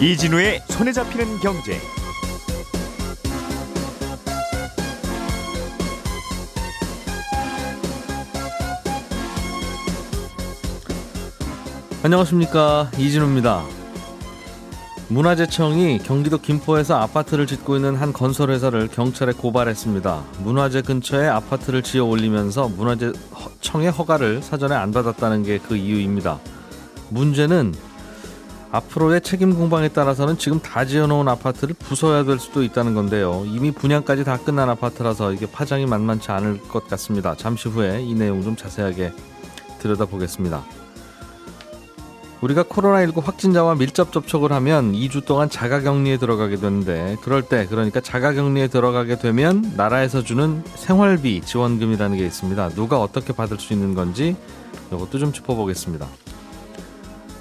이진우의 손에 잡히는 경제. 안녕하십니까 이진우입니다. 문화재청이 경기도 김포에서 아파트를 짓고 있는 한 건설회사를 경찰에 고발했습니다. 문화재 근처에 아파트를 지어 올리면서 문화재청의 허가를 사전에 안 받았다는 게 그 이유입니다. 문제는 앞으로의 책임 공방에 따라서는 지금 다 지어놓은 아파트를 부숴야 될 수도 있다는 건데요. 이미 분양까지 다 끝난 아파트라서 이게 파장이 만만치 않을 것 같습니다. 잠시 후에 이 내용 좀 자세하게 들여다보겠습니다. 우리가 코로나19 확진자와 밀접 접촉을 하면 2주 동안 자가 격리에 들어가게 되는데 그럴 때 그러니까 자가 격리에 들어가게 되면 나라에서 주는 생활비 지원금이라는 게 있습니다. 누가 어떻게 받을 수 있는 건지 이것도 좀 짚어보겠습니다.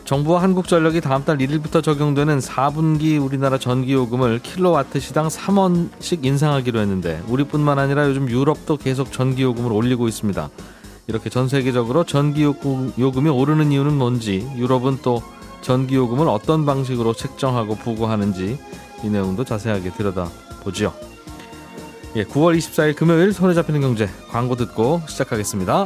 정부와 한국전력이 다음 달 1일부터 적용되는 4분기 우리나라 전기요금을 킬로와트 시당 3원씩 인상하기로 했는데 우리뿐만 아니라 요즘 유럽도 계속 전기요금을 올리고 있습니다. 이렇게 전 세계적으로 전기요금이 오르는 이유는 뭔지 유럽은 또 전기요금을 어떤 방식으로 책정하고 부과하는지 이 내용도 자세하게 들여다보지요. 예, 9월 24일 금요일 손에 잡히는 경제 광고 듣고 시작하겠습니다.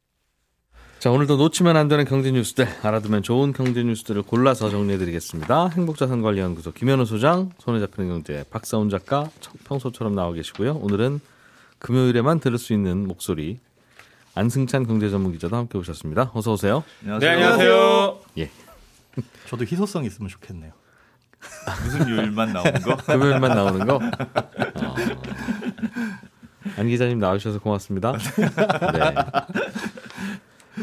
자, 오늘도 놓치면 안 되는 경제 뉴스들, 알아두면 좋은 경제 뉴스들을 골라서 정리해드리겠습니다. 행복자산관리연구소 김현우 소장, 손에 잡히는 경제 박사훈 작가 평소처럼 나와 계시고요. 오늘은 금요일에만 들을 수 있는 목소리 안승찬 경제전문 기자도 함께 오셨습니다. 어서 오세요. 안녕하세요. 네, 안녕하세요. 예. 저도 희소성 있으면 좋겠네요. 무슨 요일만 나오는 거? 금요일만 나오는 거. 어. 안 기자님 나오셔서 고맙습니다. 네.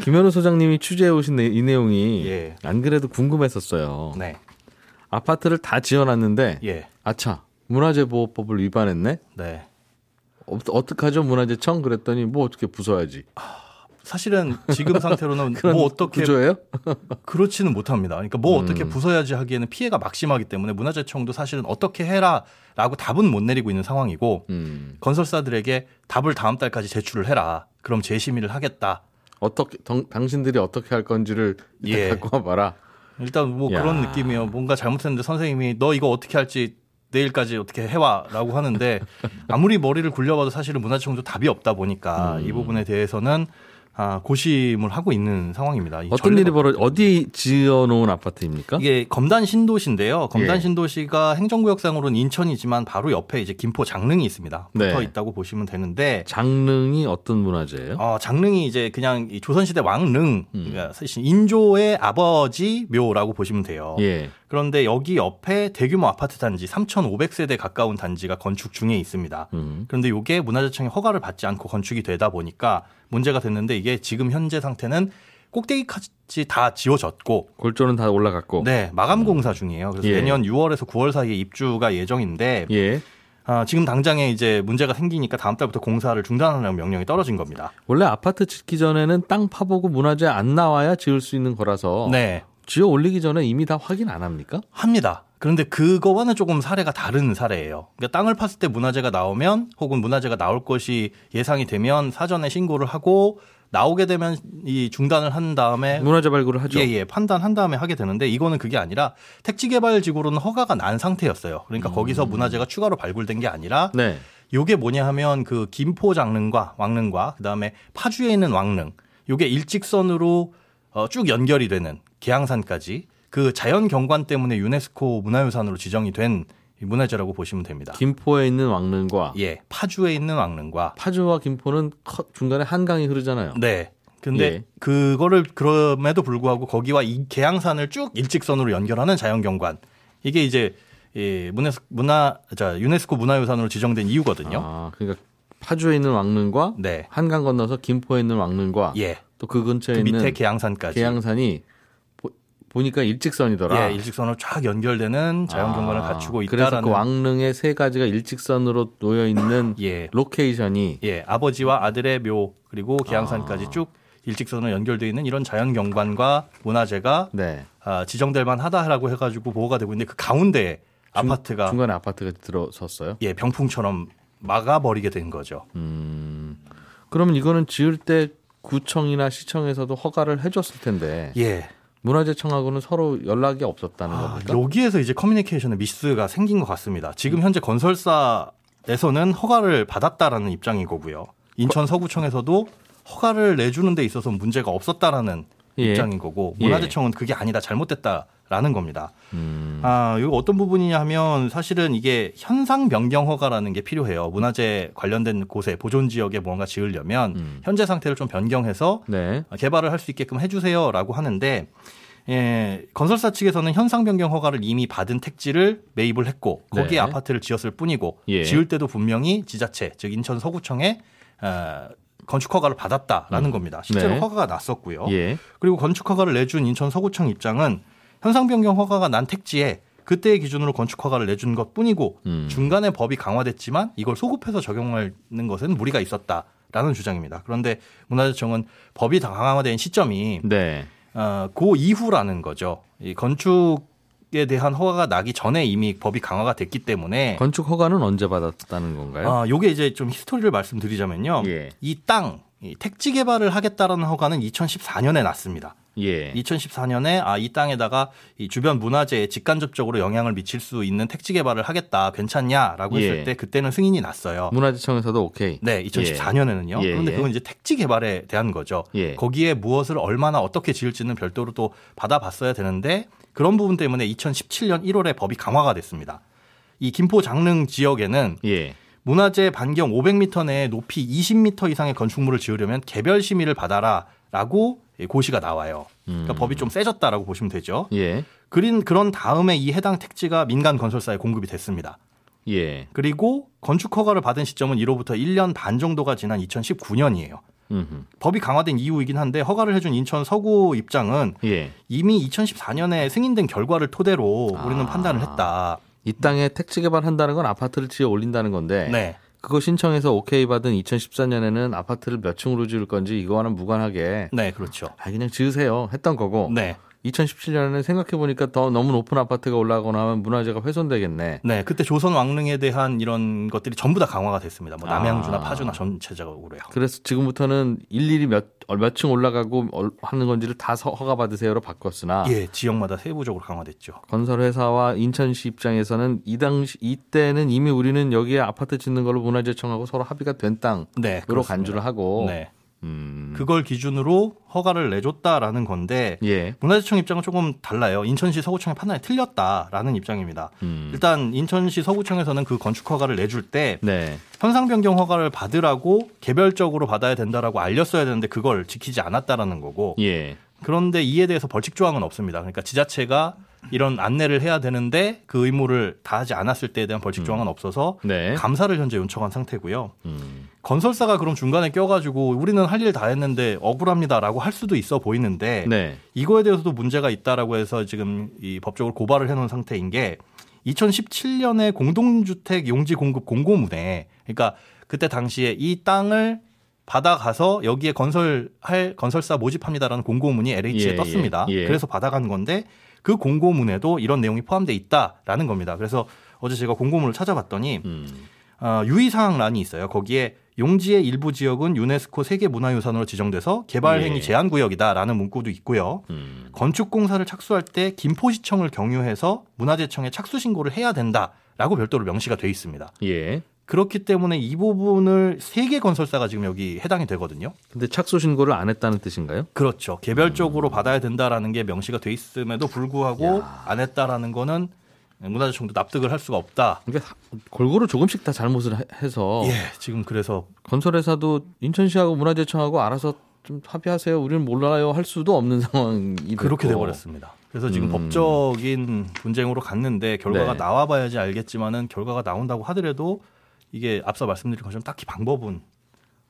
김현우 소장님이 취재해 오신 이 내용이 예. 안 그래도 궁금했었어요. 네. 아파트를 다 지어놨는데 예. 아차 문화재보호법을 위반했네. 네. 어, 어떡하죠 문화재청 그랬더니 뭐 어떻게 부숴야지. 사실은 지금 상태로는 뭐 어떻게 구조예요? 그렇지는 못합니다. 그러니까 뭐 어떻게 음. 부숴야지 하기에는 피해가 막심하기 때문에 문화재청도 사실은 어떻게 해라라고 답은 못 내리고 있는 상황이고 음. 건설사들에게 답을 다음 달까지 제출을 해라. 그럼 재심의를 하겠다. 어떻게 당, 당신들이 어떻게 할 건지를 예. 갖고 와봐라. 일단 뭐 야. 그런 느낌이에요. 뭔가 잘못했는데 선생님이 너 이거 어떻게 할지 내일까지 어떻게 해와라고 하는데 아무리 머리를 굴려봐도 사실은 문화청도 답이 없다 보니까 음. 이 부분에 대해서는 아, 고심을 하고 있는 상황입니다. 이 어떤 일이 벌어 어디 지어놓은 아파트입니까? 이게 검단 신도시인데요. 검단 예. 신도시가 행정구역상으로는 인천이지만 바로 옆에 이제 김포 장릉이 있습니다. 붙어 네. 있다고 보시면 되는데 장릉이 어떤 문화재예요? 어, 장릉이 이제 그냥 이 조선시대 왕릉, 음. 그러니까 사실 인조의 아버지 묘라고 보시면 돼요. 예. 그런데 여기 옆에 대규모 아파트 단지 3,500세대 가까운 단지가 건축 중에 있습니다. 음. 그런데 이게 문화재청의 허가를 받지 않고 건축이 되다 보니까 문제가 됐는데 이게 지금 현재 상태는 꼭대기까지 다 지어졌고 골조는 다 올라갔고. 네 마감 공사 중이에요. 그래서 예. 내년 6월에서 9월 사이에 입주가 예정인데 예. 아, 지금 당장에 이제 문제가 생기니까 다음 달부터 공사를 중단하라는 명령이 떨어진 겁니다. 원래 아파트 짓기 전에는 땅 파보고 문화재 안 나와야 지을 수 있는 거라서 네 지어 올리기 전에 이미 다 확인 안 합니까? 합니다. 그런데 그거와는 조금 사례가 다른 사례예요. 그러니까 땅을 팠을 때 문화재가 나오면 혹은 문화재가 나올 것이 예상이 되면 사전에 신고를 하고 나오게 되면 이 중단을 한 다음에 문화재 발굴을 하죠. 예예 판단한 다음에 하게 되는데 이거는 그게 아니라 택지 개발 지구로는 허가가 난 상태였어요. 그러니까 거기서 문화재가 추가로 발굴된 게 아니라 네. 요게 뭐냐 하면 그 김포 장릉과 왕릉과 그다음에 파주에 있는 왕릉 요게 일직선으로 어, 쭉 연결이 되는 계양산까지 그 자연 경관 때문에 유네스코 문화유산으로 지정이 된이 문화재라고 보시면 됩니다. 김포에 있는 왕릉과 예, 파주에 있는 왕릉과 파주와 김포는 컷- 중간에 한강이 흐르잖아요. 네. 근데 예. 그거를 그럼에도 불구하고 거기와 이 계양산을 쭉 일직선으로 연결하는 자연 경관 이게 이제 이 문화 문화 자 유네스코 문화유산으로 지정된 이유거든요. 아, 그러니까 파주에 있는 왕릉과 네. 한강 건너서 김포에 있는 왕릉과 예. 또 그 근처에 그 있는 밑에 계양산까지. 계양산이 보, 보니까 일직선이더라. 예, 일직선으로 쫙 연결되는 자연 경관을 아, 갖추고 그래서 있다라는 그 왕릉의 세 가지가 일직선으로 놓여 있는 예. 로케이션이 예, 아버지와 아들의 묘 그리고 계양산까지 아. 쭉 일직선으로 연결되어 있는 이런 자연 경관과 문화재가 네. 아, 지정될 만하다라고 해가지고 보호가 되고 있는데 그 가운데에 중- 아파트가 중간에 아파트가 들어섰어요. 예 병풍처럼 막아버리게 된 거죠. 음. 그러면 이거는 지을 때 구청이나 시청에서도 허가를 해줬을 텐데 예. 문화재청하고는 서로 연락이 없었다는 아, 겁니까? 여기에서 이제 커뮤니케이션의 미스가 생긴 것 같습니다. 지금 현재 건설사에서는 허가를 받았다라는 입장인 거고요. 인천 서구청에서도 허가를 내주는 데 있어서 문제가 없었다라는 예. 입장인 거고 예. 문화재청은 그게 아니다 잘못됐다라는 겁니다. 음. 아, 이거 어떤 부분이냐 하면 사실은 이게 현상 변경 허가라는 게 필요해요. 문화재 관련된 곳에 보존 지역에 뭔가 지으려면 음. 현재 상태를 좀 변경해서 네. 개발을 할 수 있게끔 해주세요라고 하는데 예, 건설사 측에서는 현상 변경 허가를 이미 받은 택지를 매입을 했고 거기에 네. 아파트를 지었을 뿐이고 예. 지을 때도 분명히 지자체 즉 인천 서구청에 어, 건축 허가를 받았다라는 겁니다. 실제로 네. 허가가 났었고요. 예. 그리고 건축 허가를 내준 인천 서구청 입장은 현상 변경 허가가 난 택지에 그때의 기준으로 건축 허가를 내준 것 뿐이고 음. 중간에 법이 강화됐지만 이걸 소급해서 적용하는 것은 무리가 있었다라는 주장입니다. 그런데 문화재청은 법이 다 강화된 시점이 네. 어, 그 이후라는 거죠. 이 건축 에 대한 허가가 나기 전에 이미 법이 강화가 됐기 때문에 건축 허가는 언제 받았다는 건가요? 아, 요게 이제 좀 히스토리를 말씀드리자면요. 예. 이 땅, 이 택지 개발을 하겠다라는 허가는 2014년에 났습니다. 예. 2014년에 아, 이 땅에다가 이 주변 문화재에 직간접적으로 영향을 미칠 수 있는 택지 개발을 하겠다. 괜찮냐라고 했을 예. 때 그때는 승인이 났어요. 문화재청에서도 오케이. 네, 2014년에는요. 예, 그런데 예. 그건 이제 택지 개발에 대한 거죠. 예. 거기에 무엇을 얼마나 어떻게 지을지는 별도로 또 받아봤어야 되는데 그런 부분 때문에 2017년 1월에 법이 강화가 됐습니다. 이 김포 장릉 지역에는 예. 문화재 반경 500m 내에 높이 20m 이상의 건축물을 지으려면 개별 심의를 받아라 라고 고시가 나와요. 그러니까 음. 법이 좀 세졌다라고 보시면 되죠. 예. 그린 그런 다음에 이 해당 택지가 민간 건설사에 공급이 됐습니다. 예. 그리고 건축 허가를 받은 시점은 이로부터 1년 반 정도가 지난 2019년이에요. 음흠. 법이 강화된 이후이긴 한데 허가를 해준 인천 서구 입장은 예. 이미 2014년에 승인된 결과를 토대로 우리는 아. 판단을 했다. 이 땅에 택지 개발한다는 건 아파트를 지어 올린다는 건데 네. 그거 신청해서 오케이 받은 2014년에는 아파트를 몇 층으로 지을 건지 이거와는 무관하게 네, 그렇죠. 아 그냥 지으세요 했던 거고 네. 2017년에는 생각해 보니까 더 너무 높은 아파트가 올라가거나 하면 문화재가 훼손되겠네. 네, 그때 조선 왕릉에 대한 이런 것들이 전부 다 강화가 됐습니다. 뭐 남양주나 아. 파주나 전체적으로요. 그래서 지금부터는 일일이 몇 몇 층 올라가고 얼- 하는 건지를 다 서- 허가 받으세요로 바꿨으나 예, 지역마다 세부적으로 강화됐죠. 건설 회사와 인천시 입장에서는 이 당시 이때는 이미 우리는 여기에 아파트 짓는 걸로 문화재청하고 서로 합의가 된 땅으로 네. 간주를 하고 네. 음. 그걸 기준으로 허가를 내줬다라는 건데 예. 문화재청 입장은 조금 달라요. 인천시 서구청의 판단이 틀렸다라는 입장입니다. 음. 일단 인천시 서구청에서는 그 건축 허가를 내줄 때 네. 현상 변경 허가를 받으라고 개별적으로 받아야 된다라고 알렸어야 되는데 그걸 지키지 않았다라는 거고 예. 그런데 이에 대해서 벌칙 조항은 없습니다. 그러니까 지자체가 이런 안내를 해야 되는데 그 의무를 다하지 않았을 때에 대한 벌칙 조항은 없어서 네. 감사를 현재 요청한 상태고요. 음. 건설사가 그럼 중간에 껴가지고 우리는 할 일 다 했는데 억울합니다라고 할 수도 있어 보이는데 네. 이거에 대해서도 문제가 있다라고 해서 지금 이 법적으로 고발을 해놓은 상태인 게 2017년에 공동주택 용지 공급 공고문에 그러니까 그때 당시에 이 땅을 받아가서 여기에 건설할 건설사 모집합니다라는 공고문이 LH에 예, 떴습니다. 예, 예. 그래서 받아간 건데 그 공고문에도 이런 내용이 포함돼 있다라는 겁니다. 그래서 어제 제가 공고문을 찾아봤더니 음. 어, 유의사항란이 있어요. 거기에 용지의 일부 지역은 유네스코 세계문화유산으로 지정돼서 개발행위 예. 제한 구역이다라는 문구도 있고요. 음. 건축공사를 착수할 때 김포시청을 경유해서 문화재청에 착수 신고를 해야 된다라고 별도로 명시가 돼 있습니다. 예. 그렇기 때문에 이 부분을 세 개 건설사가 지금 여기 해당이 되거든요. 근데 착수 신고를 안 했다는 뜻인가요? 그렇죠. 개별적으로 받아야 된다라는 게 명시가 돼 있음에도 불구하고 안 했다라는 거는 문화재청도 납득을 할 수가 없다. 그러니까 골고루 조금씩 다 잘못을 해- 해서 예, 지금 그래서 건설회사도 인천시하고 문화재청하고 알아서 좀 합의하세요. 우리는 몰라요 할 수도 없는 상황이 그렇게 됐고. 돼버렸습니다. 그래서 지금 음. 법적인 분쟁으로 갔는데 결과가 네. 나와봐야지 알겠지만은 결과가 나온다고 하더라도 이게 앞서 말씀드린 것처럼 딱히 방법은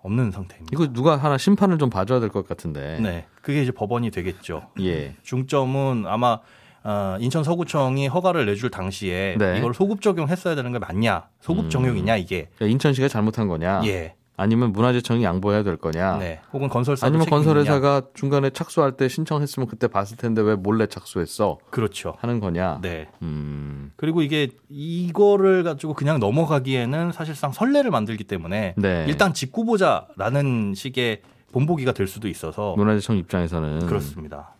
없는 상태입니다. 이거 누가 하나 심판을 좀 봐줘야 될 것 같은데. 네, 그게 이제 법원이 되겠죠. 예. 중점은 아마 어, 인천 서구청이 허가를 내줄 당시에 네. 이걸 소급 적용했어야 되는 게 맞냐, 소급 음. 적용이냐 이게 그러니까 인천시가 잘못한 거냐. 예 아니면 문화재청이 양보해야 될 거냐? 네. 혹은 건설사 아니면 건설회사가 중간에 착수할 때 신청했으면 그때 봤을 텐데 왜 몰래 착수했어? 그렇죠. 하는 거냐? 네. 음, 그리고 이게 이거를 가지고 그냥 넘어가기에는 사실상 선례를 만들기 때문에 네. 일단 짓고 보자라는 식의 본보기가 될 수도 있어서 문화재청 입장에서는 그렇습니다.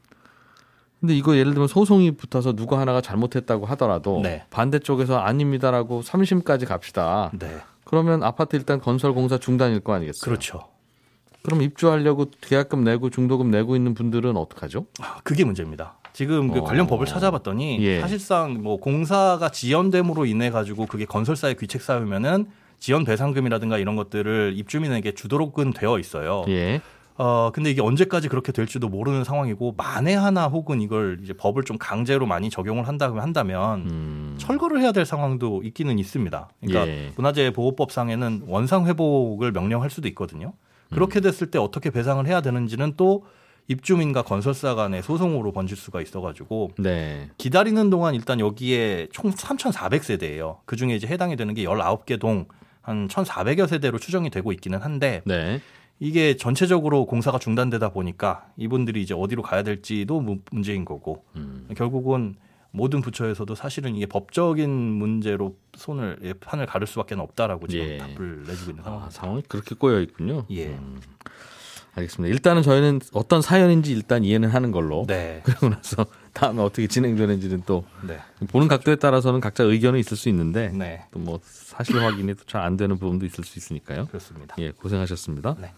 근데 이거 예를 들면 소송이 붙어서 누구 하나가 잘못했다고 하더라도 네. 반대쪽에서 아닙니다라고 3심까지 갑시다. 네. 그러면 아파트 일단 건설 공사 중단일 거 아니겠어요? 그렇죠. 그럼 입주하려고 계약금 내고 중도금 내고 있는 분들은 어떡하죠? 아, 그게 문제입니다. 지금 그 어. 관련 법을 찾아봤더니 예. 사실상 뭐 공사가 지연됨으로 인해 가지고 그게 건설사의 귀책 사유면은 지연 배상금이라든가 이런 것들을 입주민에게 주도록은 되어 있어요. 예. 어 근데 이게 언제까지 그렇게 될지도 모르는 상황이고 만에 하나 혹은 이걸 이제 법을 좀 강제로 많이 적용을 한다고 한다면 음. 철거를 해야 될 상황도 있기는 있습니다. 그러니까 예. 문화재 보호법상에는 원상 회복을 명령할 수도 있거든요. 음. 그렇게 됐을 때 어떻게 배상을 해야 되는지는 또 입주민과 건설사 간의 소송으로 번질 수가 있어가지고 네. 기다리는 동안 일단 여기에 총 3,400세대예요. 그 중에 이제 해당이 되는 게 19개 동 한 1,400여 세대로 추정이 되고 있기는 한데 네. 이게 전체적으로 공사가 중단되다 보니까 이분들이 이제 어디로 가야 될지도 무- 문제인 거고 음. 결국은 모든 부처에서도 사실은 이게 법적인 문제로 손을 예, 판을 가를 수밖에 없다라고 지금 예. 답을 내주고 있는 아, 상황입니다. 상황이 그렇게 꼬여 있군요. 예. 음. 알겠습니다. 일단은 저희는 어떤 사연인지 일단 이해는 하는 걸로. 네, 그러고 나서 다음에 어떻게 진행되는지는 또 네, 보는 각도에 따라서는 각자 의견은 있을 수 있는데 네, 또뭐 사실 확인이 잘 안 되는 부분도 있을 수 있으니까요. 그렇습니다. 예, 고생하셨습니다. 네.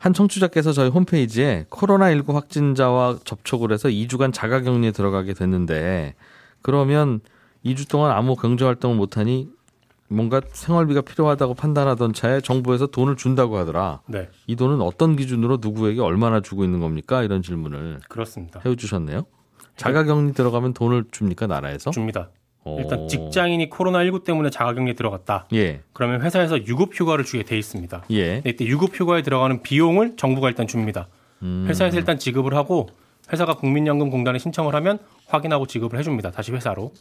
한 청취자께서 저희 홈페이지에 코로나19 확진자와 접촉을 해서 2주간 자가격리에 들어가게 됐는데 그러면 2주 동안 아무 경제 활동을 못하니 뭔가 생활비가 필요하다고 판단하던 차에 정부에서 돈을 준다고 하더라. 네, 이 돈은 어떤 기준으로 누구에게 얼마나 주고 있는 겁니까? 이런 질문을 그렇습니다. 해주셨네요. 자가격리 들어가면 돈을 줍니까 나라에서? 줍니다. 어. 일단 직장인이 코로나19 때문에 자가격리 들어갔다. 예, 그러면 회사에서 유급휴가를 주게 돼 있습니다. 예. 이때 유급휴가에 들어가는 비용을 정부가 일단 줍니다. 음. 회사에서 일단 지급을 하고 회사가 국민연금공단에 신청을 하면 확인하고 지급을 해줍니다. 다시 회사로.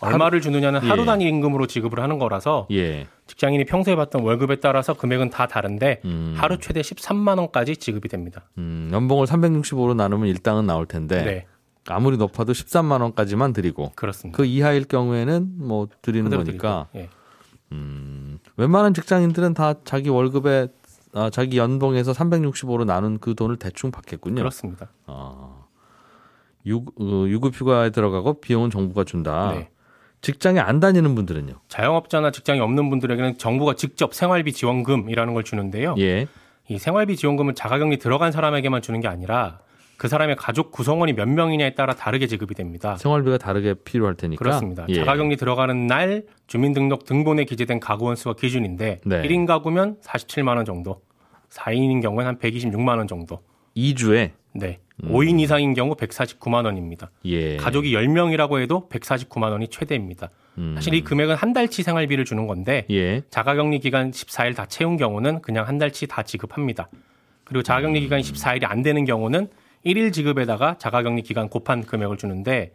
얼마를 주느냐는 하루 예. 단위 임금으로 지급을 하는 거라서 예. 직장인이 평소에 받던 월급에 따라서 금액은 다 다른데 음. 하루 최대 13만 원까지 지급이 됩니다. 음, 연봉을 365로 나누면 일당은 나올 텐데 네, 아무리 높아도 13만 원까지만 드리고 그렇습니다. 그 이하일 경우에는 뭐 드리는 거니까 예. 음, 웬만한 직장인들은 다 자기 월급에 아, 자기 연봉에서 365로 나눈 그 돈을 대충 받겠군요. 그렇습니다. 아, 유, 어, 유급휴가에 들어가고 비용은 정부가 준다. 네. 직장에 안 다니는 분들은요? 자영업자나 직장이 없는 분들에게는 정부가 직접 생활비 지원금이라는 걸 주는데요. 예. 이 생활비 지원금은 자가격리 들어간 사람에게만 주는 게 아니라 그 사람의 가족 구성원이 몇 명이냐에 따라 다르게 지급이 됩니다. 생활비가 다르게 필요할 테니까. 그렇습니다. 예. 자가격리 들어가는 날 주민등록 등본에 기재된 가구 원 수가 기준인데 네. 1인 가구면 47만 원 정도, 4인인 경우는 한 126만 원 정도. 2주에 네. 5인 이상인 경우 149만 원입니다. 음. 예. 가족이 10명이라고 해도 149만 원이 최대입니다. 음. 사실 이 금액은 한 달치 생활비를 주는 건데 예. 자가격리 기간 14일 다 채운 경우는 그냥 한 달치 다 지급합니다. 그리고 자가격리 기간이 14일이 안 되는 경우는 1일 지급에다가 자가격리 기간 곱한 금액을 주는데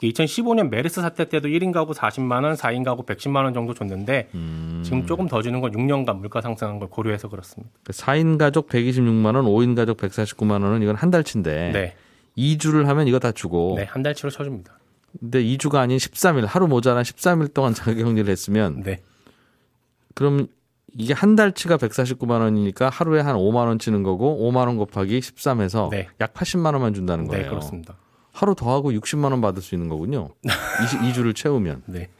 이게 2015년 메르스 사태 때도 1인 가구 40만 원, 4인 가구 110만 원 정도 줬는데 음. 지금 조금 더 주는 건 6년간 물가 상승한 걸 고려해서 그렇습니다. 4인 가족 126만 원, 5인 가족 149만 원은 이건 한 달치인데 네. 2주를 하면 이거 다 주고 네, 한 달치로 쳐줍니다. 근데 2주가 아닌 13일 하루 모자란 13일 동안 자가격리를 했으면 네. 그럼 이게 한 달치가 149만 원이니까 하루에 한 5만 원 치는 거고 5만 원 곱하기 13해서 네. 약 80만 원만 준다는 거예요. 네, 그렇습니다. 하루 더 하고 60만 원 받을 수 있는 거군요. 2, 주를 채우면. 네.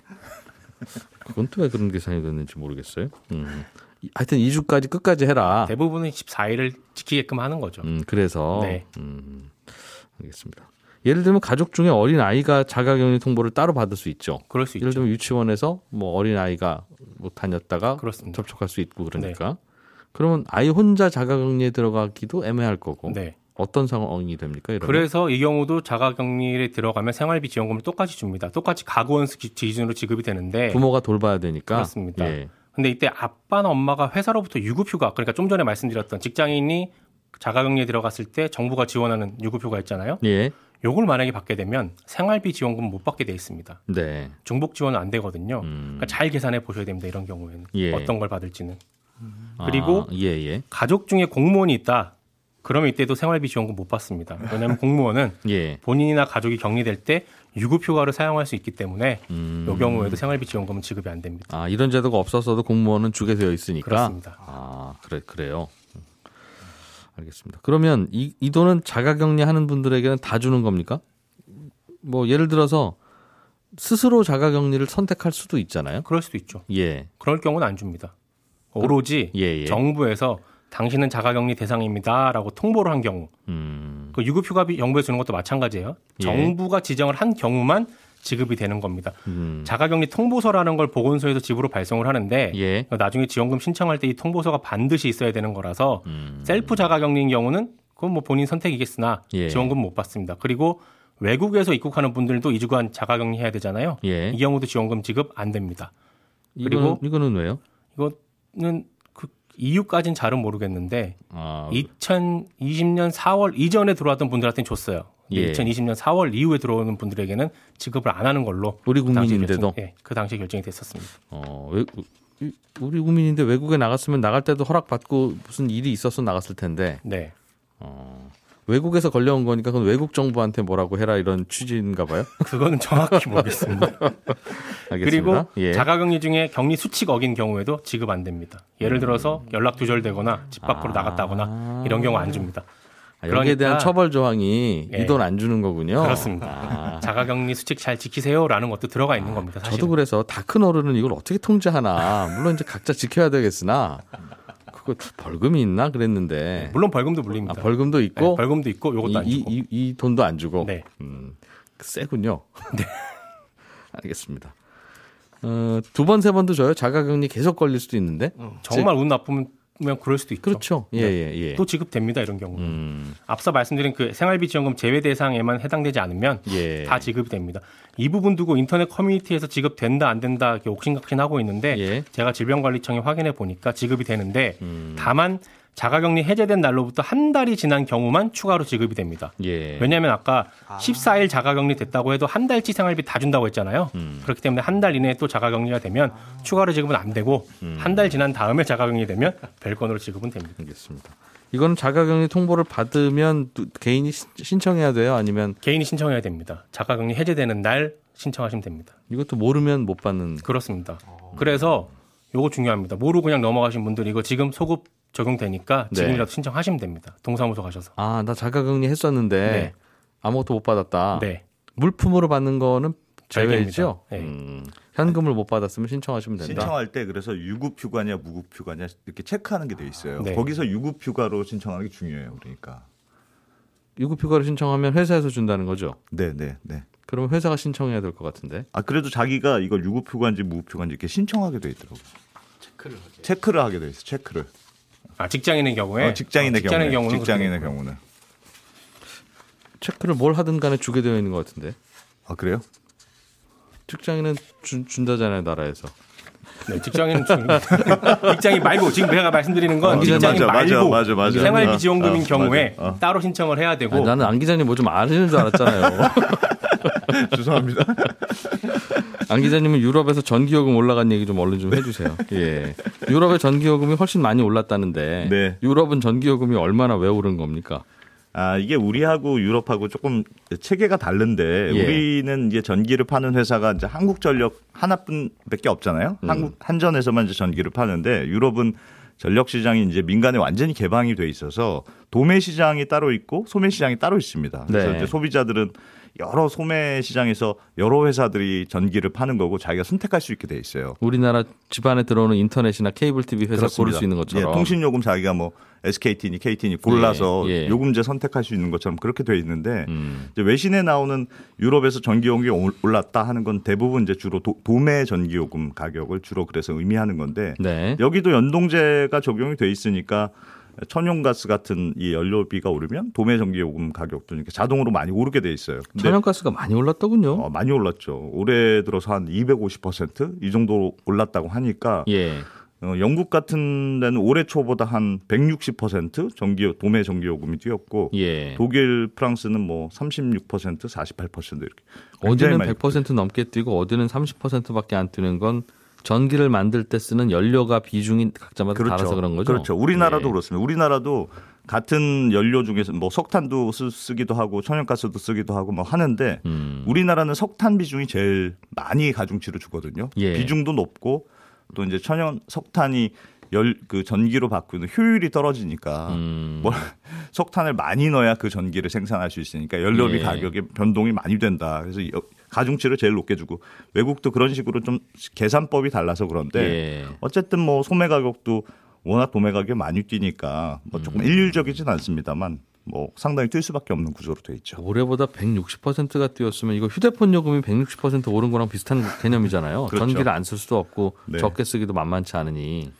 그건 또 왜 그런 계산이 됐는지 모르겠어요. 음. 하여튼 2주까지 끝까지 해라. 대부분은 14일을 지키게끔 하는 거죠. 음, 그래서 네. 음, 알겠습니다. 예를 들면 가족 중에 어린 아이가 자가격리 통보를 따로 받을 수 있죠. 그럴 수 예를 있죠. 들면 유치원에서 뭐 어린 아이가 뭐 다녔다가 그렇습니다. 접촉할 수 있고 그러니까 그러면 아이 혼자 자가격리에 들어가기도 애매할 거고 네. 어떤 상황이 됩니까? 이러면 그래서 이 경우도 자가격리에 들어가면 생활비 지원금을 똑같이 줍니다. 똑같이 가구원 수 기- 기준으로 지급이 되는데 부모가 돌봐야 되니까 그렇습니다. 예. 근데 이때 아빠나 엄마가 회사로부터 유급휴가 그러니까 좀 전에 말씀드렸던 직장인이 자가격리에 들어갔을 때 정부가 지원하는 유급휴가 있잖아요. 예. 요걸 만약에 받게 되면 생활비 지원금 못 받게 돼 있습니다. 네. 중복 지원은 안 되거든요. 음. 그러니까 잘 계산해 보셔야 됩니다. 이런 경우에는 예. 어떤 걸 받을지는 그리고 아, 예, 예. 가족 중에 공무원이 있다. 그러면 이때도 생활비 지원금 못 받습니다. 왜냐하면 공무원은 예. 본인이나 가족이 격리될 때 유급휴가를 사용할 수 있기 때문에 음. 이 경우에도 생활비 지원금은 지급이 안 됩니다. 아, 이런 제도가 없었어도 공무원은 주게 되어 있으니까. 그렇습니다. 아, 그래, 그래요. 음. 알겠습니다. 그러면 이, 이 돈은 자가격리 하는 분들에게는 다 주는 겁니까? 뭐, 예를 들어서 스스로 자가격리를 선택할 수도 있잖아요. 그럴 수도 있죠. 예. 그럴 경우는 안 줍니다. 오로지 예, 예. 정부에서 당신은 자가격리 대상입니다라고 통보를 한 경우, 음, 그 유급휴가비 정부에 주는 것도 마찬가지예요. 예. 정부가 지정을 한 경우만 지급이 되는 겁니다. 음. 자가격리 통보서라는 걸 보건소에서 집으로 발송을 하는데 예. 나중에 지원금 신청할 때 이 통보서가 반드시 있어야 되는 거라서 음. 셀프 자가격리인 경우는 그건 뭐 본인 선택이겠으나 예. 지원금 못 받습니다. 그리고 외국에서 입국하는 분들도 2주간 자가격리 해야 되잖아요. 예. 이 경우도 지원금 지급 안 됩니다. 이거는, 그리고- 이거는 왜요? 이거는 그 이유까지는 잘은 모르겠는데 아, 2020년 4월 이전에 들어왔던 분들한테는 줬어요. 예. 2020년 4월 이후에 들어오는 분들에게는 지급을 안 하는 걸로 우리 그 당시 국민인데도 결정, 예, 그 당시 결정이 됐었습니다. 어, 외, 이- 우리 국민인데 외국에 나갔으면 나갈 때도 허락 받고 무슨 일이 있어서 나갔을 텐데 네. 외국에서 걸려온 거니까 그건 외국 정부한테 뭐라고 해라 이런 취지인가 봐요. 그거는 정확히 모르겠습니다. 그리고 예. 자가격리 중에 격리 수칙 어긴 경우에도 지급 안 됩니다. 예를 들어서 연락 두절되거나 집 밖으로 아. 나갔다거나 이런 경우 안 줍니다. 아, 여기에 대한 그러니까- 처벌 조항이 예. 이돈 안 주는 거군요. 그렇습니다. 아, 자가격리 수칙 잘 지키세요라는 것도 들어가 있는 겁니다. 사실. 저도 그래서 다 큰 어른은 이걸 어떻게 통제하나. 물론 이제 각자 지켜야 되겠으나 그거 벌금이 있나 그랬는데 물론 벌금도 아, 물립니다. 벌금도 네, 있고 벌금도 있고 요것도 안 이. 이, 이, 이 돈도 안 주고 네. 음, 세군요. 네. 알겠습니다. 어, 두 번, 세 번도 줘요. 자가격리 계속 걸릴 수도 있는데. 정말 운 나쁘면 그럴 수도 있죠. 그렇죠. 예, 예, 예. 또 지급됩니다 이런 경우. 는 음, 앞서 말씀드린 그 생활비 지원금 제외 대상에만 해당되지 않으면 예. 다 지급이 됩니다. 이 부분 두고 인터넷 커뮤니티에서 지급된다 안 된다 이렇게 옥신각신하고 있는데 예. 제가 질병관리청에 확인해 보니까 지급이 되는데 음. 다만 자가격리 해제된 날로부터 한 달이 지난 경우만 추가로 지급이 됩니다. 예. 왜냐하면 아까 14일 자가격리 됐다고 해도 한 달치 생활비 다 준다고 했잖아요. 음. 그렇기 때문에 한 달 이내에 또 자가격리가 되면 추가로 지급은 안 되고 음. 한달 지난 다음에 자가격리 되면 별건으로 지급은 됩니다. 알겠습니다. 이거는 자가격리 통보를 받으면 또 개인이 신- 신청해야 돼요? 아니면 개인이 신청해야 됩니다. 자가격리 해제되는 날 신청하시면 됩니다. 이것도 모르면 못 받는 그렇습니다. 그래서 요거 중요합니다. 모르고 그냥 넘어가신 분들 이거 지금 소급 적용되니까 네. 지금이라도 신청하시면 됩니다. 동사무소 가셔서. 아, 나 자가격리 했었는데 네. 아무것도 못 받았다. 네. 물품으로 받는 거는 제외죠. 별개입니다. 네. 음, 현금을 못 받았으면 신청하시면 된다. 신청할 때 그래서 유급 휴가냐 무급 휴가냐 이렇게 체크하는 게 돼 있어요. 네. 거기서 유급 휴가로 신청하는 게 중요해요. 그러니까. 유급 휴가를 신청하면 회사에서 준다는 거죠. 네, 네, 네. 그러면 회사가 신청해야 될 것 같은데. 아 그래도 자기가 이걸 유급 휴가인지 무급 휴가인지 이렇게 신청하게 돼 있더라고요. 체크를 하게. 체크를 하게 돼 있어. 체크를. 아, 직장인의 경우에 어, 직장인의 어, 직장인의 경우는 경우는 직장인의 경우는. 체크를 뭘 하든 간에 주게 되어 있는 것 같은데. 아 그래요? 직장인은 준, 준다잖아요, 나라에서. 네, 직장인 직장인 말고 지금 제가 말씀드리는 건 어, 직장인 맞아, 맞아, 말고 맞아, 맞아. 생활비 어, 지원금인 어, 경우에. 어. 따로 신청을 해야 되고 아니, 나는 안 기자님 뭐 좀 아시는 줄 알았잖아요. 죄송합니다. 안 기자님은 유럽에서 전기요금 올라간 얘기 좀 얼른 좀 해주세요. 예. 유럽의 전기요금이 훨씬 많이 올랐다는데. 네. 유럽은 전기요금이 얼마나 왜 오른 겁니까? 아 이게 우리하고 유럽하고 조금 체계가 다른데 예. 우리는 이제 전기를 파는 회사가 이제 한국전력 하나뿐밖에 없잖아요. 음. 한국 한전에서만 이제 전기를 파는데 유럽은 전력 시장이 이제 민간에 완전히 개방이 돼 있어서 도매 시장이 따로 있고 소매 시장이 따로 있습니다. 그래서 네. 이제 소비자들은 여러 소매 시장에서 여러 회사들이 전기를 파는 거고 자기가 선택할 수 있게 돼 있어요. 우리나라 집안에 들어오는 인터넷이나 케이블 TV 회사 그렇습니다. 고를 수 있는 것처럼. 예, 통신 요금 자기가 뭐 SKT니 KT니 골라서 예, 예. 요금제 선택할 수 있는 것처럼 그렇게 돼 있는데 음. 이제 외신에 나오는 유럽에서 전기 요금이 올- 올랐다 하는 건 대부분 이제 주로 도, 도매 전기 요금 가격을 주로 그래서 의미하는 건데 네. 여기도 연동제가 적용이 돼 있으니까 천연가스 같은 이 연료비가 오르면 도매 전기 요금 가격도 이렇게 자동으로 많이 오르게 돼 있어요. 천연가스가 많이 올랐더군요. 어, 많이 올랐죠. 올해 들어서 한 250%이 정도 올랐다고 하니까 예. 어, 영국 같은 데는 올해 초보다 한 160% 전기 도매 전기 요금이 뛰었고 예. 독일, 프랑스는 뭐 36%, 48% 이렇게. 많이 100% 넘게 뛰고 어디는 30%밖에 안 뛰는 건 전기를 만들 때 쓰는 연료가 비중이 각자마다 달라서 그런 거죠. 그렇죠. 우리나라도 예. 그렇습니다. 우리나라도 같은 연료 중에서 뭐 석탄도 쓰, 쓰기도 하고 천연가스도 쓰기도 하고 뭐 하는데 음. 우리나라는 석탄 비중이 제일 많이 가중치를 주거든요. 예. 비중도 높고 또 이제 천연 석탄이 열 그 전기로 바꾸는 효율이 떨어지니까 음. 뭐 석탄을 많이 넣어야 그 전기를 생산할 수 있으니까 연료비 예. 가격에 변동이 많이 된다. 그래서 여- 가중치를 제일 높게 주고 외국도 그런 식으로 좀 계산법이 달라서 그런데 예. 어쨌든 뭐 소매 가격도 워낙 도매 가격이 많이 뛰니까 뭐 조금 음. 일률적이진 않습니다만 뭐 상당히 뛸 수밖에 없는 구조로 돼 있죠. 올해보다 160%가 뛰었으면 이거 휴대폰 요금이 160% 오른 거랑 비슷한 개념이잖아요. 그렇죠. 전기를 안 쓸 수도 없고 네. 적게 쓰기도 만만치 않으니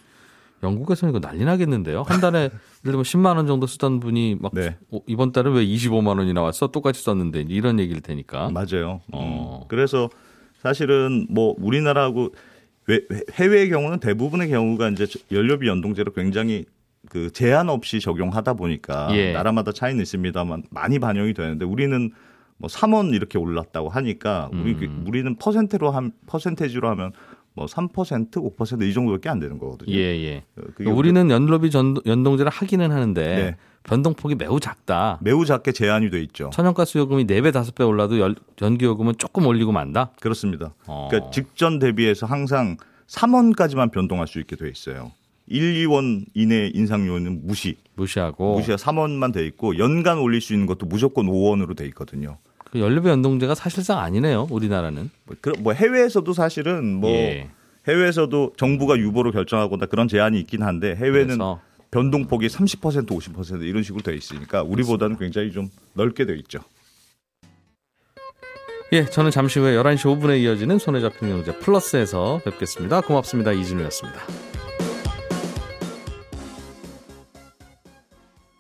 영국에서는 이거 난리 나겠는데요. 한 달에 예를 들면 10만 원 정도 쓰던 분이 막 네. 어, 이번 달은 왜 25만 원이 나왔어? 똑같이 썼는데 이런 얘기일 테니까. 맞아요. 음. 어. 그래서 사실은 뭐 우리나라하고 외- 해외의 경우는 대부분의 경우가 이제 연료비 연동제로 굉장히 그 제한 없이 적용하다 보니까 예. 나라마다 차이는 있습니다만 많이 반영이 되는데 우리는 뭐 3원 이렇게 올랐다고 하니까 우리 그- 음. 우리는 퍼센트로 한 퍼센테지로 하면 뭐 3% 5%이 정도밖에 안 되는 거거든요. 예, 예. 어, 우리는 연료비 전, 연동제를 하기는 하는데 네. 변동폭이 매우 작다. 매우 작게 제한이 돼 있죠. 천연가스 요금이 4배, 5배 올라도 연, 전기 요금은 조금 올리고 만다. 그렇습니다. 어. 그러니까 직전 대비해서 항상 3원까지만 변동할 수 있게 돼 있어요. 1, 2원 이내 인상 요인은 무시. 무시하고 무시가 3원만 돼 있고 연간 올릴 수 있는 것도 무조건 5원으로 돼 있거든요. 그 연료비 연동제가 사실상 아니네요. 우리나라는. 뭐, 그- 뭐 해외에서도 사실은 뭐 예. 해외에서도 정부가 유보로 결정하거나 그런 제한이 있긴 한데 해외는 그래서 변동폭이 30% 50% 이런 식으로 돼 있으니까 우리보다는 굉장히 좀 넓게 돼 있죠. 예, 저는 잠시 후에 11시 5분에 이어지는 손에 잡힌 경제 플러스에서 뵙겠습니다. 고맙습니다. 이진우였습니다.